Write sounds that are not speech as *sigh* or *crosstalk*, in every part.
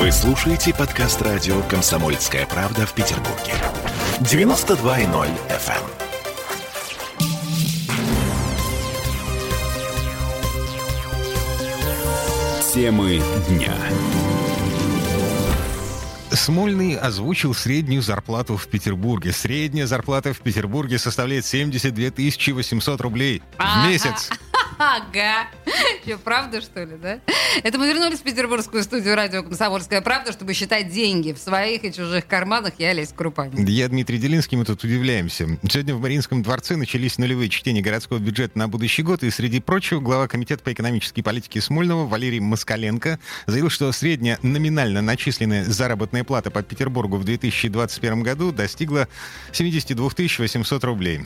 Вы слушаете подкаст радио «Комсомольская правда» в Петербурге. 92.0 FM. Темы дня. Смольный озвучил среднюю зарплату в Петербурге. Средняя зарплата в Петербурге составляет 72 800 рублей в месяц. Ага. Что, правда, что ли, да? Это мы вернулись в петербургскую студию радио «Комсомольская правда», чтобы считать деньги в своих и чужих карманах. Я Олеся Крупанин. Я Дмитрий Делинский, мы тут удивляемся. Сегодня в Мариинском дворце начались нулевые чтения городского бюджета на будущий год, и среди прочего глава Комитета по экономической политике Смольного Валерий Москаленко заявил, что средняя номинально начисленная заработная плата по Петербургу в 2021 году достигла 72 800 рублей.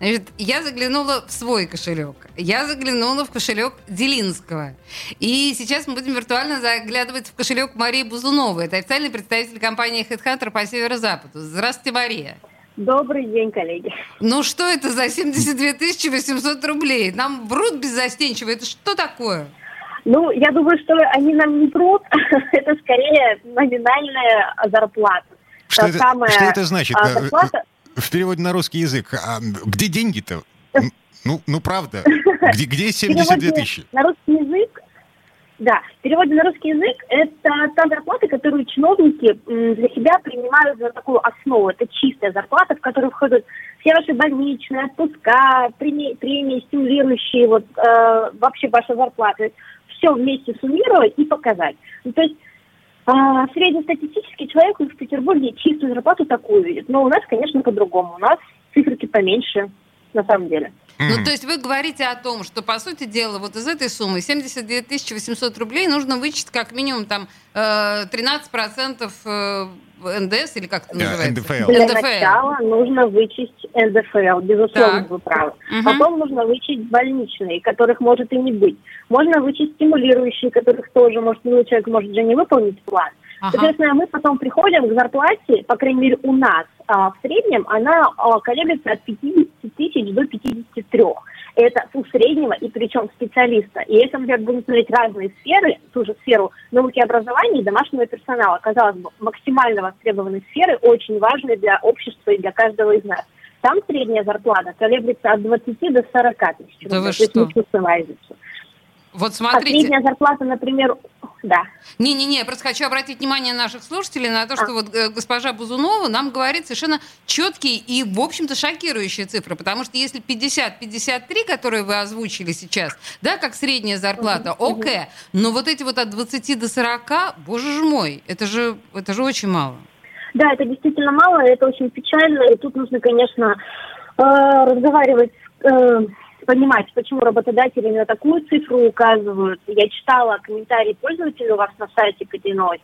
Значит, я заглянула в свой кошелек. Я заглянула в кошелек Делинского. И сейчас мы будем виртуально заглядывать в кошелек Марии Бузуновой. Это официальный представитель компании HeadHunter по северо-западу. Здравствуйте, Мария. Добрый день, коллеги. Ну что это за 72 800 рублей? Нам врут беззастенчиво. Это что такое? Ну, я думаю, что они нам не врут. *laughs* это скорее номинальная зарплата. Что, это, самая, что это значит? А, зарплата в переводе на русский язык, а где деньги-то? Ну, ну правда, где, где 72 тысячи? На русский язык, да, в переводе на русский язык это та зарплата, которую чиновники для себя принимают за такую основу. Это чистая зарплата, в которую входят все ваши больничные, отпуска, премии, премии стимулирующие, вот э, вообще ваша зарплата. Все вместе суммировать и показать. Ну, то есть а, среднестатистический человек в Петербурге чистую зарплату такую видит. Но у нас, конечно, по-другому. У нас циферки поменьше, на самом деле. Ну, то есть вы говорите о том, что, по сути дела, вот из этой суммы 72 800 рублей нужно вычесть как минимум там 13% э, НДС или как это называется? НДФЛ. Для НДФЛ. начала нужно вычесть НДФЛ, безусловно, так. вы правы. Угу. Потом нужно вычесть больничные, которых может и не быть. Можно вычесть стимулирующие, которых тоже может, ну, человек может же не выполнить план. Ага. Соответственно, мы потом приходим к зарплате, по крайней мере, у нас а, в среднем она а, колеблется от 50 тысяч до 53. Это у среднего и причем специалиста. И если, например, будем смотреть разные сферы, ту же сферу науки образования и домашнего персонала, казалось бы, максимально востребованные сферы, очень важные для общества и для каждого из нас. Там средняя зарплата колеблется от 20 до 40 тысяч. Да вы что? Вот смотрите. Средняя зарплата, например, да. Не-не-не, я просто хочу обратить внимание наших слушателей на то, что а. вот э, госпожа Бузунова нам говорит совершенно четкие и, в общем-то, шокирующие цифры. Потому что если 50-53, которые вы озвучили сейчас, да, как средняя зарплата, угу, окей, okay, но вот эти вот от 20 до 40, боже ж мой, это же, это же очень мало. Да, это действительно мало, это очень печально, и тут нужно, конечно, э, разговаривать э, понимать, почему работодатели на такую цифру указывают. Я читала комментарии пользователей у вас на сайте к.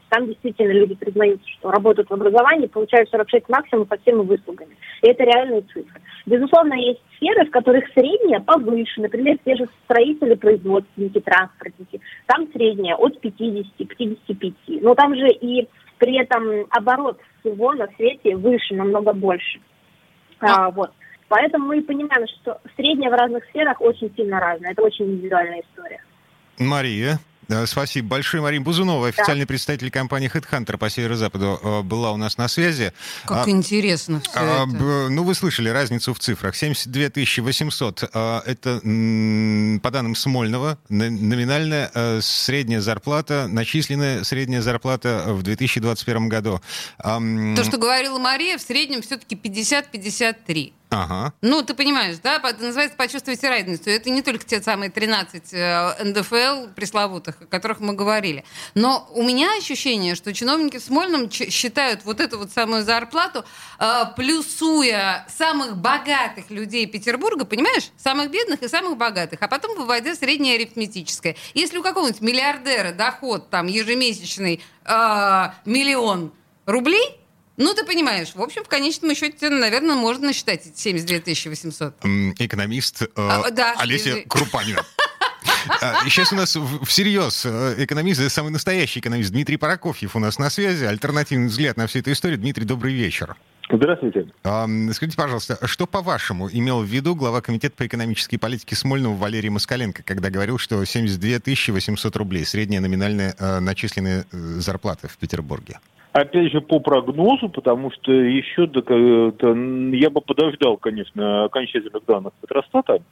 Там действительно люди признаются, что работают в образовании, получают 46 максимум со всеми выслугами. И это реальные цифры. Безусловно, есть сферы, в которых средняя повыше. Например, те же строители, производственники, транспортники. Там средняя от 50-55. Но там же и при этом оборот всего на свете выше, намного больше. А, вот. Поэтому мы понимаем, что средняя в разных сферах очень сильно разная. Это очень индивидуальная история. Мария. Спасибо большое. Мария Бузунова, официальный да. представитель компании HeadHunter по Северо-Западу, э, была у нас на связи. Как а, интересно все а, это. Ну, вы слышали разницу в цифрах. 72 800 а, – это, по данным Смольного, номинальная э, средняя зарплата, начисленная средняя зарплата в 2021 году. То, что говорила Мария, в среднем все-таки 50-53. Ага. Ну, ты понимаешь, да? Называется «почувствуйте разницу». Это не только те самые 13 э, НДФЛ пресловутых, о которых мы говорили. Но у меня ощущение, что чиновники в Смольном считают вот эту вот самую зарплату, э, плюсуя самых богатых людей Петербурга, понимаешь? Самых бедных и самых богатых, а потом выводя среднее арифметическое. Если у какого-нибудь миллиардера доход там ежемесячный э, миллион рублей – ну, ты понимаешь, в общем, в конечном счете, наверное, можно насчитать 72 800. Экономист э, а, да, Олеся Крупанина. *laughs* Сейчас у нас всерьез э, экономист, самый настоящий экономист Дмитрий Паракофьев у нас на связи. Альтернативный взгляд на всю эту историю. Дмитрий, добрый вечер. Здравствуйте. Скажите, пожалуйста, что, по-вашему, имел в виду глава Комитета по экономической политике Смольного Валерий Москаленко, когда говорил, что 72 800 рублей средняя номинальная э, начисленная э, зарплата в Петербурге? Опять же, по прогнозу, потому что еще до, я бы подождал, конечно, окончательных данных Петростата.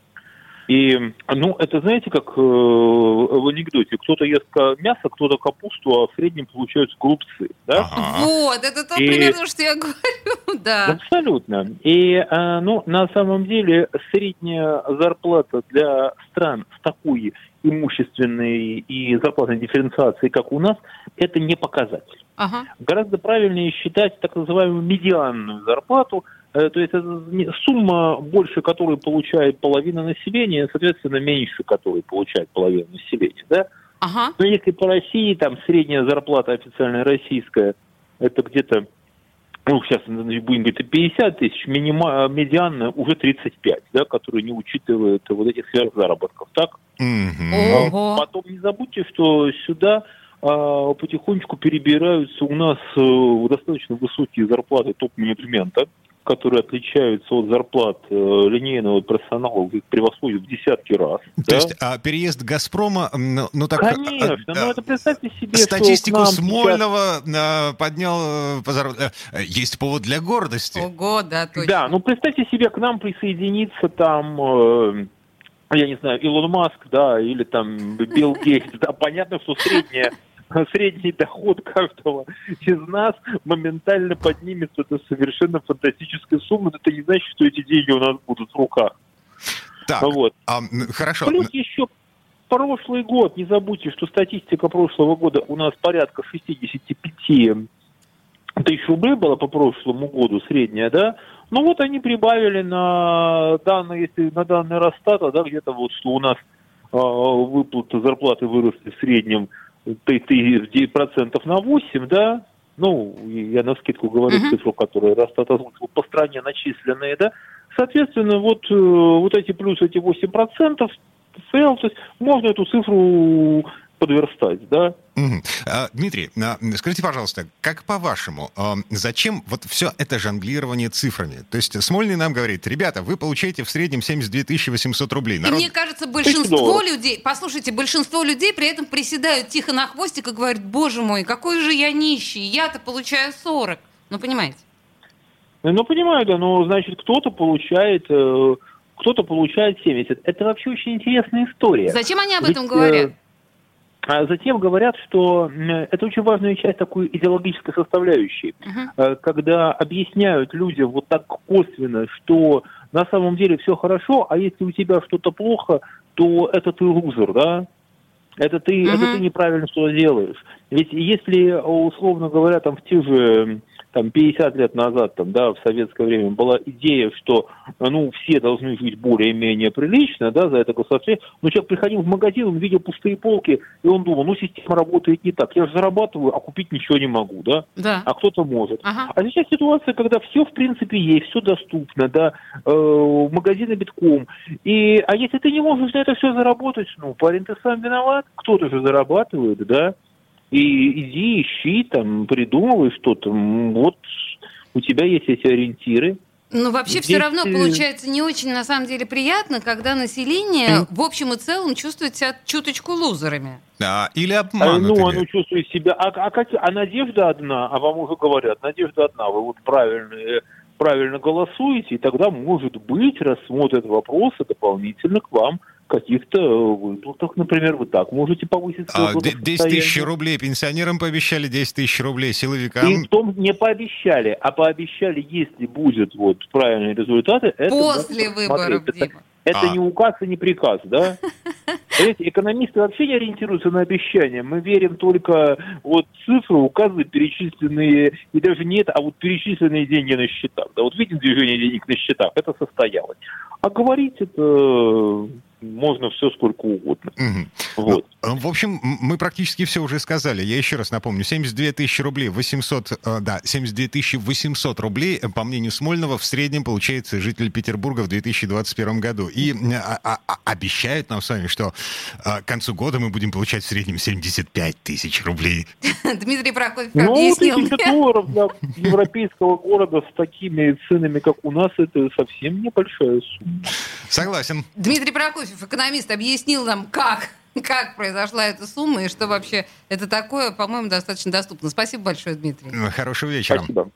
И, ну, это знаете, как э, в анекдоте. Кто-то ест мясо, кто-то капусту, а в среднем получаются голубцы. Да? Ага. Вот, это то и... примерно, что я *laughs* говорю, да. Абсолютно. И, э, ну, на самом деле, средняя зарплата для стран с такой имущественной и зарплатной дифференциацией, как у нас, это не показатель. Ага. Гораздо правильнее считать так называемую медианную зарплату, то есть это сумма больше, которую получает половина населения, соответственно, меньше, которую получает половина населения, да? Ага. Но если по России, там, средняя зарплата официальная российская, это где-то, ну, сейчас будем говорить, 50 тысяч, минима, медианная уже 35, да, которые не учитывают вот этих сверхзаработков, так? Mm-hmm. Потом не забудьте, что сюда а, потихонечку перебираются у нас а, достаточно высокие зарплаты топ-менеджмента которые отличаются от зарплат э, линейного персонала, их превосходят в десятки раз. То да? есть а переезд «Газпрома», ну, ну так... Конечно, а, ну это представьте себе, Статистику Смольного сейчас... поднял... Э, э, есть повод для гордости. Ого, да, точно. Да, ну представьте себе, к нам присоединится там... Э, я не знаю, Илон Маск, да, или там Билл Гейтс, да, понятно, что средняя средний доход каждого из нас моментально поднимется до совершенно фантастической суммы. Это не значит, что эти деньги у нас будут в руках. Так, вот. а, хорошо. Плюс еще прошлый год, не забудьте, что статистика прошлого года у нас порядка 65 тысяч рублей была по прошлому году средняя, да? Ну вот они прибавили на данные, если на данные Росстата, да, где-то вот, что у нас э, выплаты зарплаты выросли в среднем ты, ты процентов на 8, да, ну, я на скидку говорю uh-huh. цифру, которую Росстат озвучил, по стране начисленные, да, соответственно, вот, э, вот эти плюс эти 8 процентов, то есть можно эту цифру подверстать, да. Угу. А, Дмитрий, а, скажите, пожалуйста, как по-вашему, а, зачем вот все это жонглирование цифрами? То есть Смольный нам говорит, ребята, вы получаете в среднем 72 800 рублей. Народ... И мне кажется, большинство людей, послушайте, большинство людей при этом приседают тихо на хвостик и говорят, боже мой, какой же я нищий, я-то получаю 40. Ну, понимаете? Ну, понимаю, да, но, значит, кто-то получает... Э, кто-то получает 70. Это вообще очень интересная история. Зачем они об этом Ведь, говорят? А затем говорят, что это очень важная часть такой идеологической составляющей, uh-huh. когда объясняют людям вот так косвенно, что на самом деле все хорошо, а если у тебя что-то плохо, то это ты лузер, да? Это ты, uh-huh. это ты неправильно что делаешь. Ведь если, условно говоря, там в тех же там 50 лет назад, там, да, в советское время была идея, что, ну, все должны жить более-менее прилично, да, за это государство. Но человек приходил в магазин, он видел пустые полки, и он думал, ну, система работает не так. Я же зарабатываю, а купить ничего не могу, да? Да. А кто-то может. Ага. А сейчас ситуация, когда все, в принципе, есть, все доступно, да, э, магазины битком. И, а если ты не можешь на это все заработать, ну, парень, ты сам виноват, кто-то же зарабатывает, да? И иди, ищи, там, придумывай что-то. Вот у тебя есть эти ориентиры. Ну, вообще Здесь... все равно получается не очень, на самом деле, приятно, когда население в общем и целом чувствует себя чуточку лузерами. Да, или обманутыми. А, ну, оно чувствует себя... А, а, как... а надежда одна, а вам уже говорят, надежда одна, вы вот правильно, правильно голосуете, и тогда, может быть, рассмотрят вопросы дополнительно к вам каких-то э, выплатах, например, вы так можете повысить а, 10 тысяч рублей пенсионерам пообещали, 10 тысяч рублей силовикам. И в том не пообещали, а пообещали, если будет вот правильные результаты, это после выборов, это, это а. не указ и не приказ, да? *laughs* Понимаете, экономисты вообще не ориентируются на обещания. Мы верим только вот цифры, указы, перечисленные, и даже нет, а вот перечисленные деньги на счетах. Да, вот видим движение денег на счетах, это состоялось. А говорить это можно все сколько угодно. Мгм. Вот. Ну, В общем, мы практически все уже сказали. Я еще раз напомню. 72 тысячи рублей, 800, э, да, 72 тысячи 800 рублей, э, по мнению Смольного, в среднем получается житель Петербурга в 2021 году. И а- а- а- обещают нам с вами, что к концу года мы будем получать в среднем 75 тысяч рублей. *laughs* Дмитрий Прокофьев Ну, объяснил тысяча мне. долларов для европейского города с такими ценами, как у нас, это совсем небольшая сумма. Согласен. Дмитрий Прокофьев, экономист, объяснил нам, как, *laughs* как произошла эта сумма и что вообще это такое, по-моему, достаточно доступно. Спасибо большое, Дмитрий. Э, Хорошего вечера. Спасибо.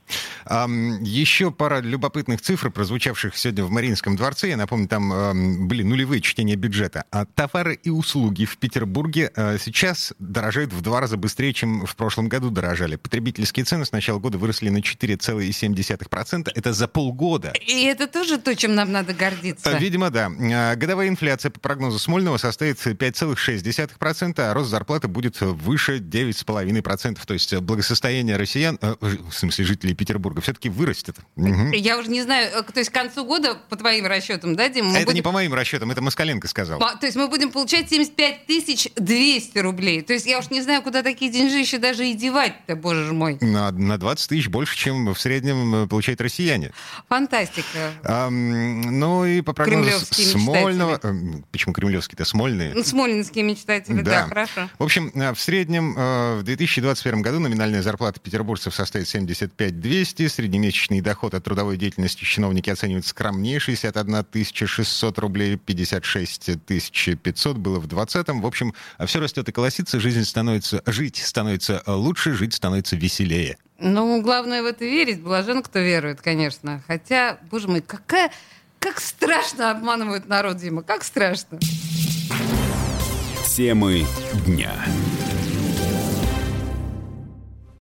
Еще пара любопытных цифр, прозвучавших сегодня в Мариинском дворце. Я напомню, там ам, были нулевые чтения бюджета. А товары и услуги в Петербурге а, сейчас дорожают в два раза быстрее, чем в прошлом году дорожали. Потребительские цены с начала года выросли на 4,7%. Это за полгода. И это тоже то, чем нам надо гордиться. Видимо, да. А, Годовая инфляция по прогнозу Смольного составит 5,6%, а рост зарплаты будет выше 9,5%. То есть благосостояние россиян, э, в смысле жителей Петербурга, все-таки вырастет. Мгм. Я уже не знаю, э, то есть к концу года, по твоим расчетам, да, Дима? А это не будем- по моим расчетам, это Москаленко сказал. То есть мы будем получать 75 тысяч 200 рублей. То есть я уж не знаю, куда такие деньжища даже и девать-то, боже мой. На, на 20 тысяч больше, чем в среднем э, получают россияне. Фантастика. Ам, ну и по прогнозу Смольного... эм, Почему кремлевские-то? Смольные. Ну, Смолинские мечтатели, да, хорошо. В общем, э, в среднем э, в 2021 году номинальная зарплата петербуржцев составит 75 200, среднемесячный доход от трудовой деятельности чиновники оценивают скромнее 61 600 рублей, 56 500 было в 20-м. В общем, все растет и колосится, жизнь становится, жить становится лучше, жить становится веселее. Ну, главное в это верить. Блажен, кто верует, конечно. Хотя, боже мой, какая... Как страшно обманывают народ, Дима, как страшно. Темы дня.